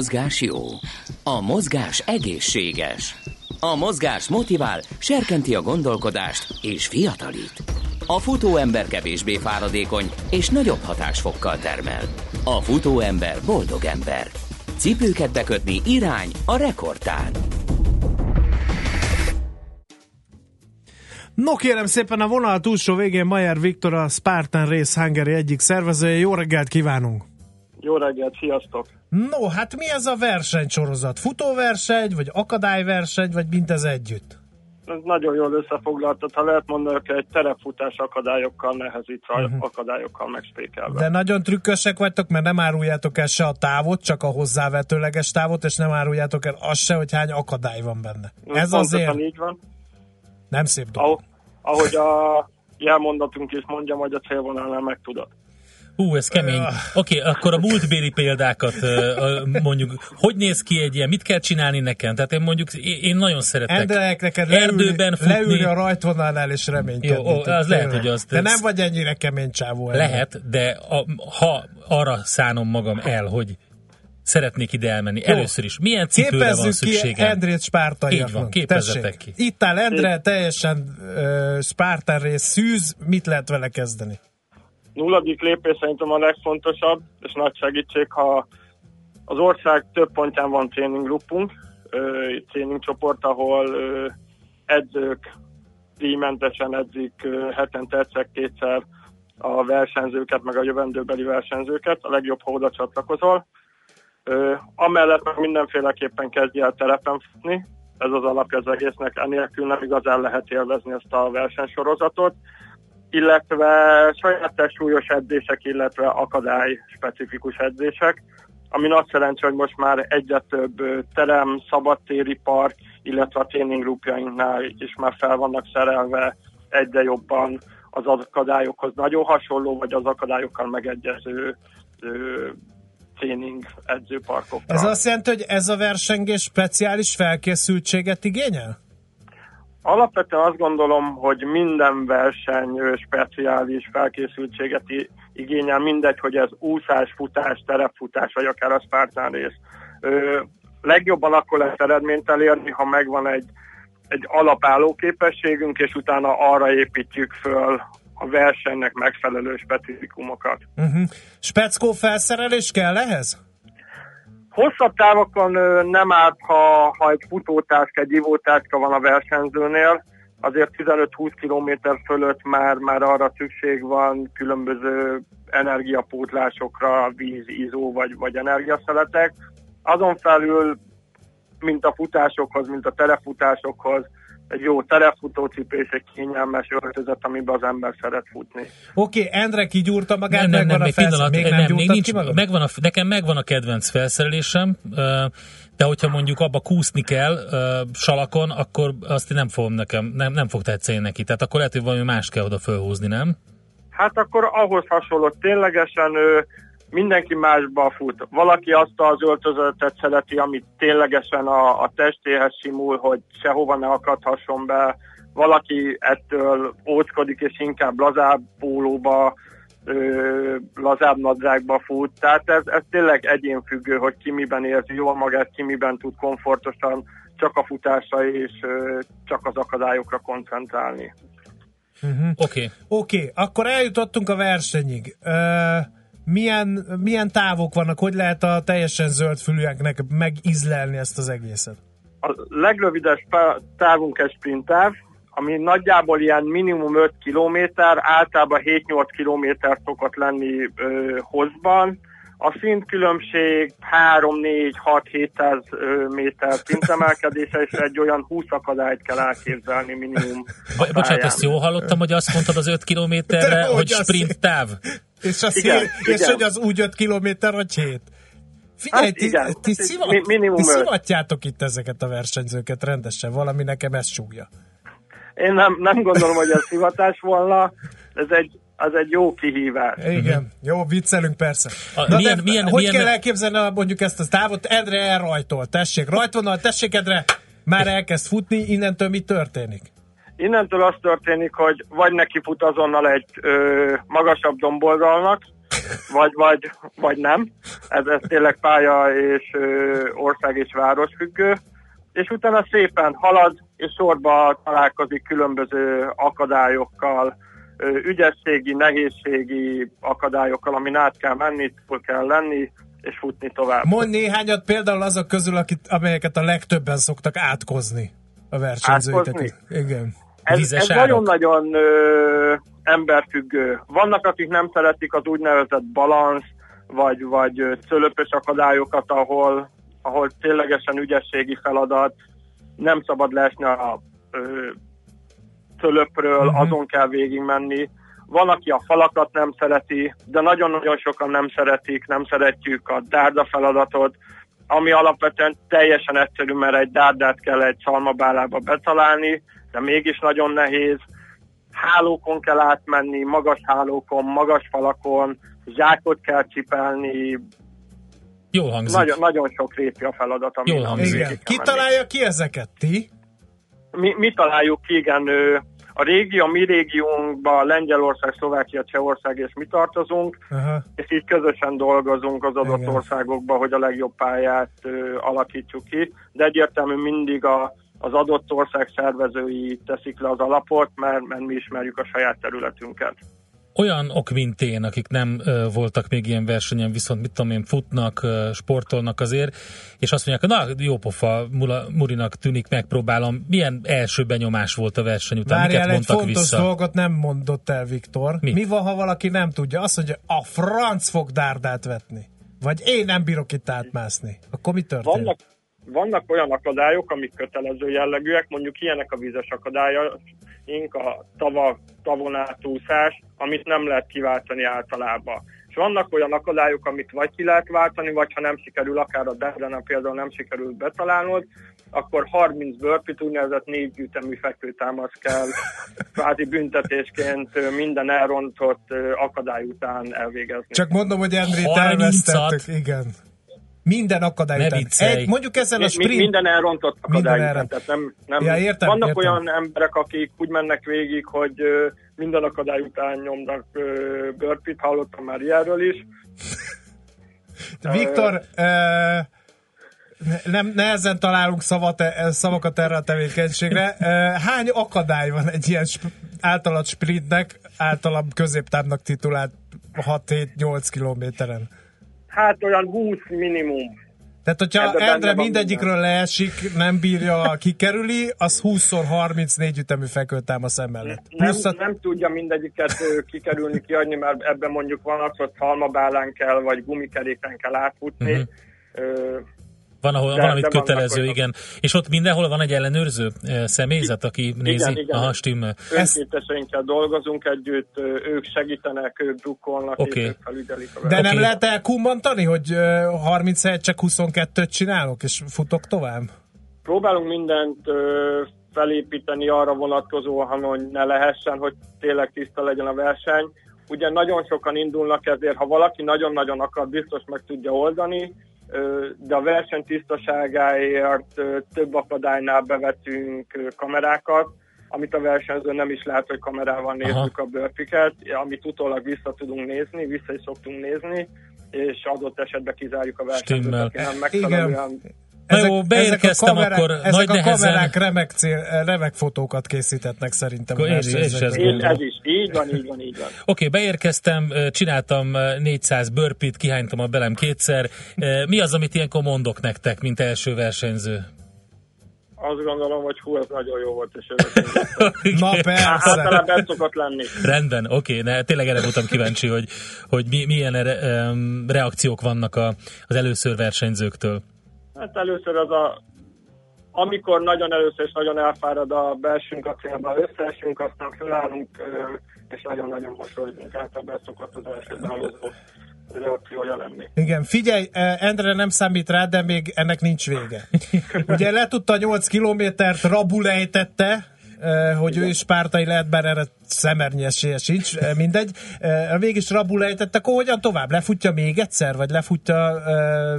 Mozgás jó. A mozgás egészséges. A mozgás motivál, serkenti a gondolkodást és fiatalít. A futó ember kevésbé fáradékony és nagyobb hatásfokkal termel. A futó ember boldog ember. Cipőket bekötni irány a rekordtán. No kérem szépen a vonal túlsó végén Mayer Viktor, a Spartan Race Hungary egyik szervezője. Jó reggelt kívánunk! Jó reggelt, sziasztok! No, hát mi ez a versenysorozat? Futóverseny, vagy akadályverseny, vagy mint ez együtt? Ez nagyon jól összefoglaltat, ha lehet mondani, hogy egy terepfutás akadályokkal nehezítve, Mhm. uh-huh. akadályokkal megspékelve. De nagyon trükkösek vagytok, mert nem áruljátok el se a távot, csak a hozzávetőleges távot, és nem áruljátok el azt se, hogy hány akadály van benne. Ez Pontosan azért így van. nem szép dolog. Ahogy, ahogy a jelmondatunk is mondja, hogy a célvonalnál megtudod. Hú, ez kemény. Oké, okay, akkor a múltbéli példákat mondjuk, hogy néz ki egy ilyen, mit kell csinálni nekem? Tehát én mondjuk, én nagyon szeretek Endre, neked leülni, erdőben futni. leülni a rajtvonalnál és reménykedni. Jó, ó, az lehet, tényleg. hogy azt- De nem vagy ennyire kemény csávó. Lehet, de a, ha arra szánom magam el, hogy szeretnék ide elmenni, Jó. először is, milyen cipőre van Képezzük ki szükségem? Endrét Spártaiaknak. Így van, képezzetek Tessék. ki. Itt áll Endre, teljesen uh, Spártán rész szűz, mit lehet vele kezdeni? Nulladik lépés szerintem a legfontosabb, és nagy segítség, ha az ország több pontján van tréninggrupunk, tréningcsoport, ahol edzők díjmentesen edzik hetente egyszer-kétszer a versenyzőket, meg a jövendőbeli versenyzőket, a legjobb, ha oda csatlakozol. Amellett meg mindenféleképpen kezdj el terepen futni, ez az alapja az egésznek, enélkül nem igazán lehet élvezni ezt a versenysorozatot illetve saját súlyos edzések, illetve akadály specifikus edzések, ami nagy szerencsé, hogy most már egyre több terem, szabadtéri park, illetve a tréningrupjainknál is már fel vannak szerelve egyre jobban az akadályokhoz nagyon hasonló, vagy az akadályokkal megegyező ö, tréning edzőparkokkal. Ez azt jelenti, hogy ez a versengés speciális felkészültséget igényel? Alapvetően azt gondolom, hogy minden verseny speciális felkészültséget igényel, mindegy, hogy ez úszás, futás, terepfutás, vagy akár a Spartan rész. Legjobban akkor lehet eredményt elérni, ha megvan egy, egy alapálló képességünk, és utána arra építjük föl a versenynek megfelelő specifikumokat. Uh-huh. Speckó felszerelés kell ehhez? Hosszabb távokon nem árt, ha, ha egy futótáska, egy ivótáska van a versenyzőnél, azért 15-20 km fölött már, már arra szükség van különböző energiapótlásokra, víz, izó vagy, vagy energiaszeletek. Azon felül, mint a futásokhoz, mint a telefutásokhoz, egy jó telefutócipő és egy kényelmes öltözet, amiben az ember szeret futni. Oké, okay, Endre kigyúrta magát, nem, nem, megvan nem, a még felsz... pillanat, még nem, nem, még nincs, ki magad? megvan a, nekem megvan a kedvenc felszerelésem, de hogyha mondjuk abba kúszni kell salakon, akkor azt nem fogom nekem, nem, nem fog tetszeni neki. Tehát akkor lehet, hogy valami más kell oda fölhúzni, nem? Hát akkor ahhoz hasonló, ténylegesen mindenki másba fut. Valaki azt az öltözetet szereti, amit ténylegesen a, a testéhez simul, hogy sehova ne akadhasson be. Valaki ettől óckodik, és inkább lazább pólóba, ö, lazább nadrágba fut. Tehát ez, ez tényleg egyénfüggő, hogy ki miben érzi jól magát, ki miben tud komfortosan csak a futásra és ö, csak az akadályokra koncentrálni. Uh-huh. Oké. Okay. Oké, okay, akkor eljutottunk a versenyig. Uh, milyen, milyen távok vannak, hogy lehet a teljesen zöld fülűeknek megizlelni ezt az egészet? A legrövidebb távunk egy sprint táv, ami nagyjából ilyen minimum 5 km, általában 7-8 km szokott lenni ö, hozban. A szintkülönbség 3, 4, 6, 700 méter szintemelkedése, és egy olyan 20 akadályt kell elképzelni minimum. Bo- bocsánat, ezt jól hallottam, hogy azt mondtad az 5 kilométerre, hogy sprint táv. És, az igen, és igen. hogy az úgy 5 kilométer, hogy 7. Figyelj, Hát ti, igen, ti, hát szivat, mi- minimum ti szivatjátok itt ezeket a versenyzőket rendesen, valami nekem ezt súgja. Én nem, nem gondolom, hogy ez hivatás volna, ez egy, az egy jó kihívás. Igen, uh-huh. jó, viccelünk persze. A- Na milyen- de milyen- hogy milyen- kell elképzelni a- mondjuk ezt a távot? Edre elrajtol, tessék, rajtvonal, tessék Edre, már elkezd futni, innentől mi történik? Innentől az történik, hogy vagy neki fut azonnal egy ö, magasabb domboldalnak, vagy, vagy, vagy nem. Ez, ez tényleg pálya és ö, ország és város függő. És utána szépen halad, és sorba találkozik különböző akadályokkal, ö, ügyességi, nehézségi akadályokkal, amin át kell menni, túl kell lenni, és futni tovább. Mondj néhányat például azok közül, akit, amelyeket a legtöbben szoktak átkozni a versenyzőitek. Átkozni? Igen. Ez, ez nagyon-nagyon ö, emberfüggő. Vannak, akik nem szeretik az úgynevezett balansz, vagy, vagy ö, cölöpös akadályokat, ahol, ahol ténylegesen ügyességi feladat, nem szabad leesni a ö, cölöpről, Mhm. azon kell végigmenni. Van, aki a falakat nem szereti, de nagyon-nagyon sokan nem szeretik, nem szeretjük a dárda feladatot, ami alapvetően teljesen egyszerű, mert egy dárdát kell egy szalmabálába betalálni, de mégis nagyon nehéz. Hálókon kell átmenni, magas hálókon, magas falakon, zsákot kell csipelni, Jól hangzik. nagyon, nagyon sok répi a feladat, ami, Jól hangzik. Igen. Ki találja ki ezeket? Ti? mi, mi találjuk ki, igen, a régió, a mi régiónkban Lengyelország, Szlovákia, Csehország és mi tartozunk, Aha. és így közösen dolgozunk az adott Igen. országokban, hogy a legjobb pályát ö, alakítsuk ki, de egyértelmű mindig a, az adott ország szervezői teszik le az alapot, mert, mert mi ismerjük a saját területünket. olyanok, mint én, akik nem ö, voltak még ilyen versenyen, viszont mit tudom én, futnak, ö, sportolnak azért, és azt mondják, na jó pofa, Mula, Murinak tűnik, megpróbálom. Milyen első benyomás volt a verseny után? Várjál, Miket egy mondtak fontos vissza? dolgot nem mondott el Viktor. Mi? Mi van, ha valaki nem tudja? Azt mondja, a franc fog dárdát vetni. Vagy én nem bírok itt átmászni. Akkor mi történt? Vannak, vannak olyan akadályok, amik kötelező jellegűek, mondjuk ilyenek a vízes akadályaink, a tava, tavon átúszás, amit nem lehet kiváltani általában. És vannak olyan akadályok, amit vagy ki lehet váltani, vagy ha nem sikerül, akár a Derdenen például nem sikerül betalálnod, akkor 30 burpee úgynevezett négy ütemű fekvőtámasz kell kvázi büntetésként minden elrontott akadály után elvégezni. Csak mondom, hogy Endrit 30-at? elvesztettük. Igen. Minden akadály Ne után. Egy, mondjuk ezen a sprint... Minden elrontott Minden akadály elront. után, tehát nem, nem. Ja, értem, Vannak értem. olyan emberek, akik úgy mennek végig, hogy minden akadály után nyomnak burpit, hallottam már ilyenről is. Viktor, uh, nem, nehezen találunk szavat, e- szavakat erre a tevékenységre. Hány akadály van egy ilyen általad sprintnek, általam középtávnak titulált 6-7-8 kilométeren? Hát olyan 20 minimum. Tehát, hogyha benne Endre mindegyikről leesik, nem bírja, kikerüli, az 20x34 ütemű fekvőtámasz emellett. Nem, Plusz a, nem tudja mindegyiket kikerülni, kiadni, mert ebben mondjuk van az, hogy halmabálán kell, vagy gumikeréken kell átfutni. Ö, Van, ahol, De- van, amit de kötelező, igen. És ott mindenhol van egy ellenőrző ö, személyzet, aki nézi? igen. Aha, stimmel. önkénteseinkkel dolgozunk együtt, ők segítenek, ők drukkolnak, és ők felügyelik a de nem Oké. lehet elkummantani, hogy ö, 30 helyet csak 22-t csinálok, és futok tovább? Próbálunk mindent felépíteni arra vonatkozóan, hogy ne lehessen, hogy tényleg tiszta legyen a verseny. Ugye nagyon sokan indulnak ezért, ha valaki nagyon-nagyon akar, biztos meg tudja oldani, de a verseny tisztaságáért több akadálynál bevetünk kamerákat, amit a versenyző nem is lát, hogy kamerával nézzük a bőrpiket, amit utólag vissza tudunk nézni, vissza is szoktunk nézni, és adott esetben kizárjuk a Stimmel. aki nem megfelelően Na jó, beérkeztem, a kamerák, akkor ezek nagy a nehezen- kamerák remek, cél, remek fotókat készítetnek szerintem. én is- én is ezt gondolom. ez is, így van, így van, így van. Oké, okay, beérkeztem, csináltam ö, 400 burpit, kihánytam a belem kétszer. Mi az, amit ilyenkor mondok nektek, mint első versenyző? Azt gondolom, hogy hú, ez nagyon jó volt, és. Na Hát, persze. Általában szokott lenni. Rendben, oké, okay, tényleg erre voltam kíváncsi, hogy, hogy mi, milyen re, um, reakciók vannak a, az először versenyzőktől. Hát először az a, amikor nagyon először és nagyon elfárad a belsünk a célba, összeesünk, aztán fölállunk, ö, és nagyon-nagyon mosolygunk. Általában ez szokott az első beállózó reakciója lenni. Igen, figyelj, Endre nem számít rá, de még ennek nincs vége. Ugye letudta 8 kilométert, Rabul hogy ő is pártai lehet, bár erre szemernyi esélye sincs, mindegy. Mégis Rabul ejtette, akkor hogyan tovább? Lefutja még egyszer, vagy lefutja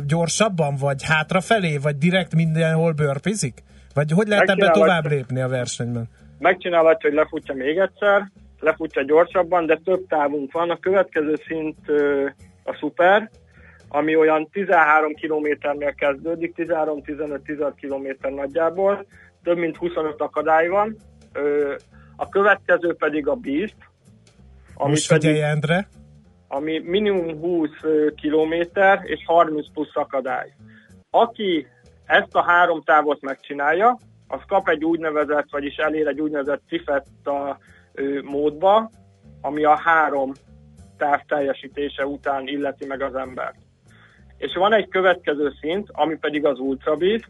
gyorsabban, vagy hátrafelé, vagy direkt mindenhol bőrpizik? Vagy hogy lehet ebbe tovább lépni a versenyben? Megcsinálhatja, hogy lefutja még egyszer, lefutja gyorsabban, de több távunk van. A következő szint a szuper, ami olyan 13 kilométernél kezdődik, 13-15-16 kilométer nagyjából, több mint 25 akadály van. A következő pedig a Beast, ami Most pedig figyelj, Endre. ami minimum 20 ö, kilométer és 30 plusz akadály. Aki ezt a három távot megcsinálja, az kap egy úgynevezett, vagyis elér egy úgynevezett trifetta ö, módba, ami a három táv teljesítése után illeti meg az embert. És van egy következő szint, ami pedig az Ultra Beast.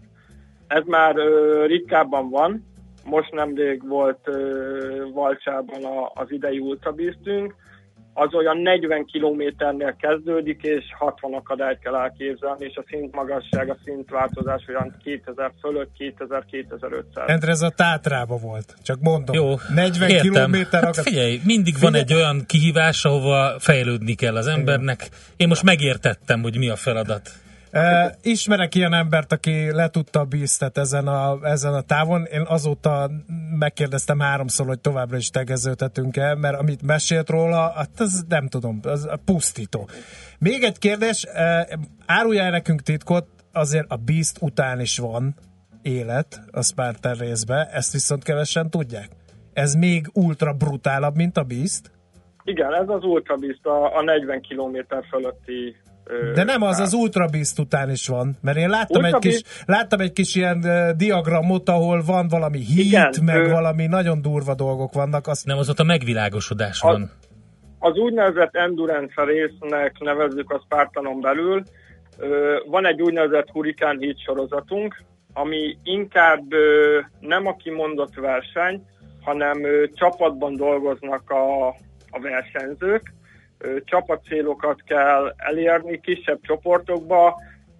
Ez már ö, ritkábban van. Most nemrég volt ö, Valcsában a, az idei Ultra Beastünk. Az olyan 40 kilométernél kezdődik, és 60 akadályt kell elképzelni, és a szint magasság, a szint változás olyan 2000 fölött, 2000-2500. Endre, ez a Tátrába volt. Csak mondom. Jó, 40 értem. kilométer Hát figyelj, mindig van egy olyan kihívás, ahova fejlődni kell az embernek. Én most megértettem, hogy mi a feladat. Ismerek ilyen embert, aki letudta a bíztet ezen a, ezen a távon. Én azóta megkérdeztem háromszor, hogy továbbra is tegezőtetünk el, mert amit mesélt róla, hát ez nem tudom, az pusztító. Még egy kérdés, e, árulja nekünk titkot, azért a Beast után is van élet a Spartan részbe, ezt viszont kevesen tudják. Ez még ultra brutálabb, mint a Beast, Igen, ez az Ultra Beast, a, a 40 km fölötti De nem az, táv. az Ultra Beast után is van, mert én láttam, Ultra egy kis, láttam egy kis ilyen diagramot, ahol van valami heat, Igen, meg ő- valami nagyon durva dolgok vannak. Azt Nem, az ott a megvilágosodás Az- van. Az úgynevezett endurance résznek nevezzük a Spartanon belül. Ö, Van egy úgynevezett Hurricane Heat sorozatunk, ami inkább ö, nem a kimondott verseny, hanem ö, csapatban dolgoznak a, a versenyzők. Csapatcélokat kell elérni kisebb csoportokba,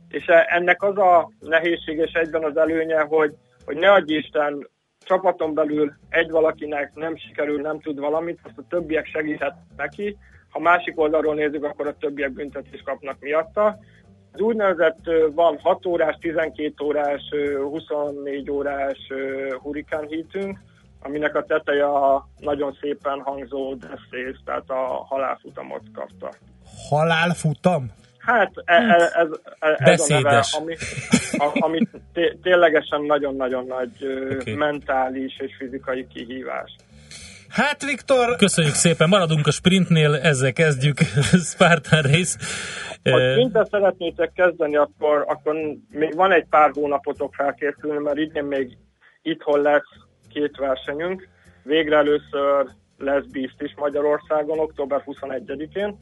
és e- ennek az a nehézség és egyben az előnye, hogy, hogy ne adj Isten, csapaton belül egy valakinek nem sikerül, nem tud valamit, azt a többiek segíthet neki. Ha másik oldalról nézzük, akkor a többiek büntetést kapnak miatta. Az úgynevezett van 6 órás, 12 órás, ö, 24 órás hurikán hitünk, aminek a teteje a nagyon szépen hangzó race, tehát a halálfutamot kapta. halálfutam? Hát e, e, ez, e, ez a neve, ami, a, ami té- ténylegesen nagyon-nagyon nagy Oké. mentális és fizikai kihívás. Hát, Viktor, Köszönjük szépen, maradunk a sprintnél, ezzel kezdjük Spartan Race. Ha szinte szeretnétek kezdeni, akkor, akkor még van egy pár hónapotok felkészülni, mert idén még itthon lesz két versenyünk. Végre először lesz Beast is Magyarországon, október 21-én,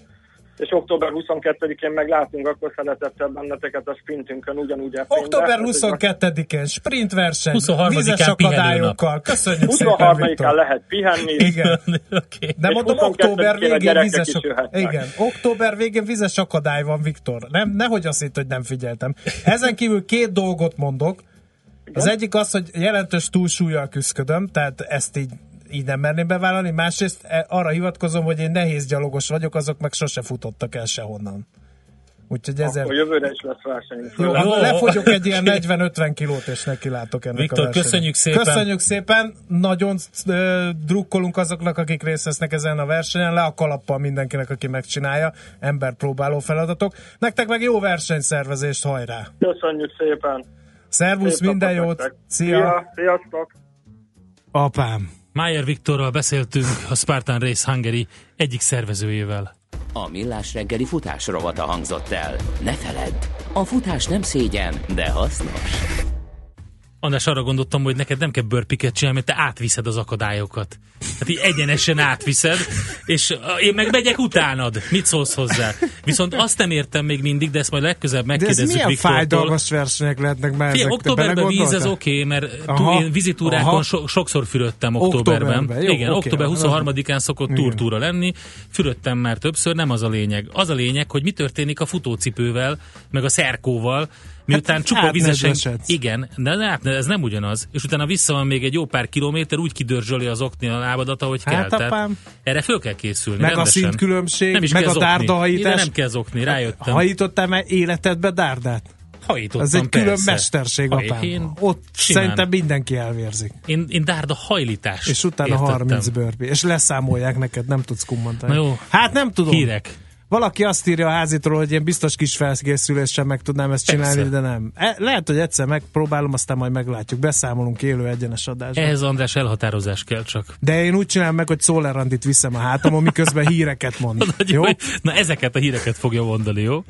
és október 22-én meg látunk akkor szeretettel benneteket a sprintünkön ugyanúgy a október 22-én sprint verseny, 23-án vízes akadályokkal. Köszönjük szépen, 23-án Viktor. lehet pihenni. Igen. Oké. De mondom, 22-én október végén vizes is ak- jöhetnek. Igen, október végén vizes akadály van, Viktor. Nem, nehogy azt hitt, hogy nem figyeltem. Ezen kívül két dolgot mondok. Az egyik az, hogy jelentős túlsúlyjal küzdködöm, tehát ezt így így nem merném bevállalni. Másrészt eh, arra hivatkozom, hogy én nehéz gyalogos vagyok, azok meg sose futottak el sehonnan. Úgyhogy ezért... Akkor jövőre is lesz versenyünk. Jó, Jó. lefogyok egy ilyen 40-50 kilót, és nekilátok ennek Viktor, a versenynek. köszönjük szépen. Köszönjük szépen. Nagyon ö, drukkolunk azoknak, akik részt vesznek ezen a versenyen. Le a kalappal mindenkinek, aki megcsinálja. Ember próbáló feladatok. Nektek meg jó versenyszervezést, hajrá! Köszönjük szépen. Szervusz, Szép minden jót! nektek. Szia! Sziasztok! Apám! Májer Viktorral beszéltünk a Spartan Race Hungary egyik szervezőjével. A Millás reggeli futás rovata hangzott el. Ne feledd, a futás nem szégyen, de hasznos. András, arra gondoltam, hogy neked nem kell bőrpiket csinálni, mert te átviszed az akadályokat. Hát így egyenesen átviszed, és én meg megyek utánad. Mit szólsz hozzá? Viszont azt nem értem még mindig, de ezt majd legközelebb De ez megkérdezzük milyen Viktortól. fájdalmas versenyek lehetnek már Figyelj, ezek? Októberben víz, ez belegondoltál? oké, okay, mert Aha, túl, én vizitúrákon aha. so, sokszor fürödtem októberben. Októberben, jó, Igen, oké, október az- 23-án szokott Igen. turtúra lenni, fürödtem már többször, nem az a lényeg. Az a lényeg, hogy mi történik a futócipővel, meg a szerkóval, miután Hát, csupa vizesen... átnedvesedsz. Igen, de hát ez nem ugyanaz. És utána vissza van még egy jó pár kilométer, úgy kidörzsöli az okni a lábadat, ahogy Hát, kell. Apám. erre föl kell készülni. Meg a rendesen. szintkülönbség, nem is meg a dárdahajítás. Ide nem kell zokni, rájöttem. Hajítottál már életedbe dárdát? Hajítottam, Ez egy külön persze. mesterség, Haj- apám. Én Ott simán. szerintem mindenki elvérzik. Én, én dárda hajlítást És utána értettem. 30 bőrbi. És leszámolják neked, nem tudsz kummantani. Na jó. Hát nem tudom. Hírek. Valaki azt írja a házitról, hogy én biztos kis felkészüléssel meg tudnám ezt csinálni, Persze. de nem. E, lehet, hogy egyszer megpróbálom, aztán majd meglátjuk. Beszámolunk élő egyenes adásban. Ehhez András elhatározás kell csak. De én úgy csinálom meg, hogy Szóler Andit viszem a hátamon, miközben híreket mond. Jó? Na ezeket a híreket fogja mondani, jó?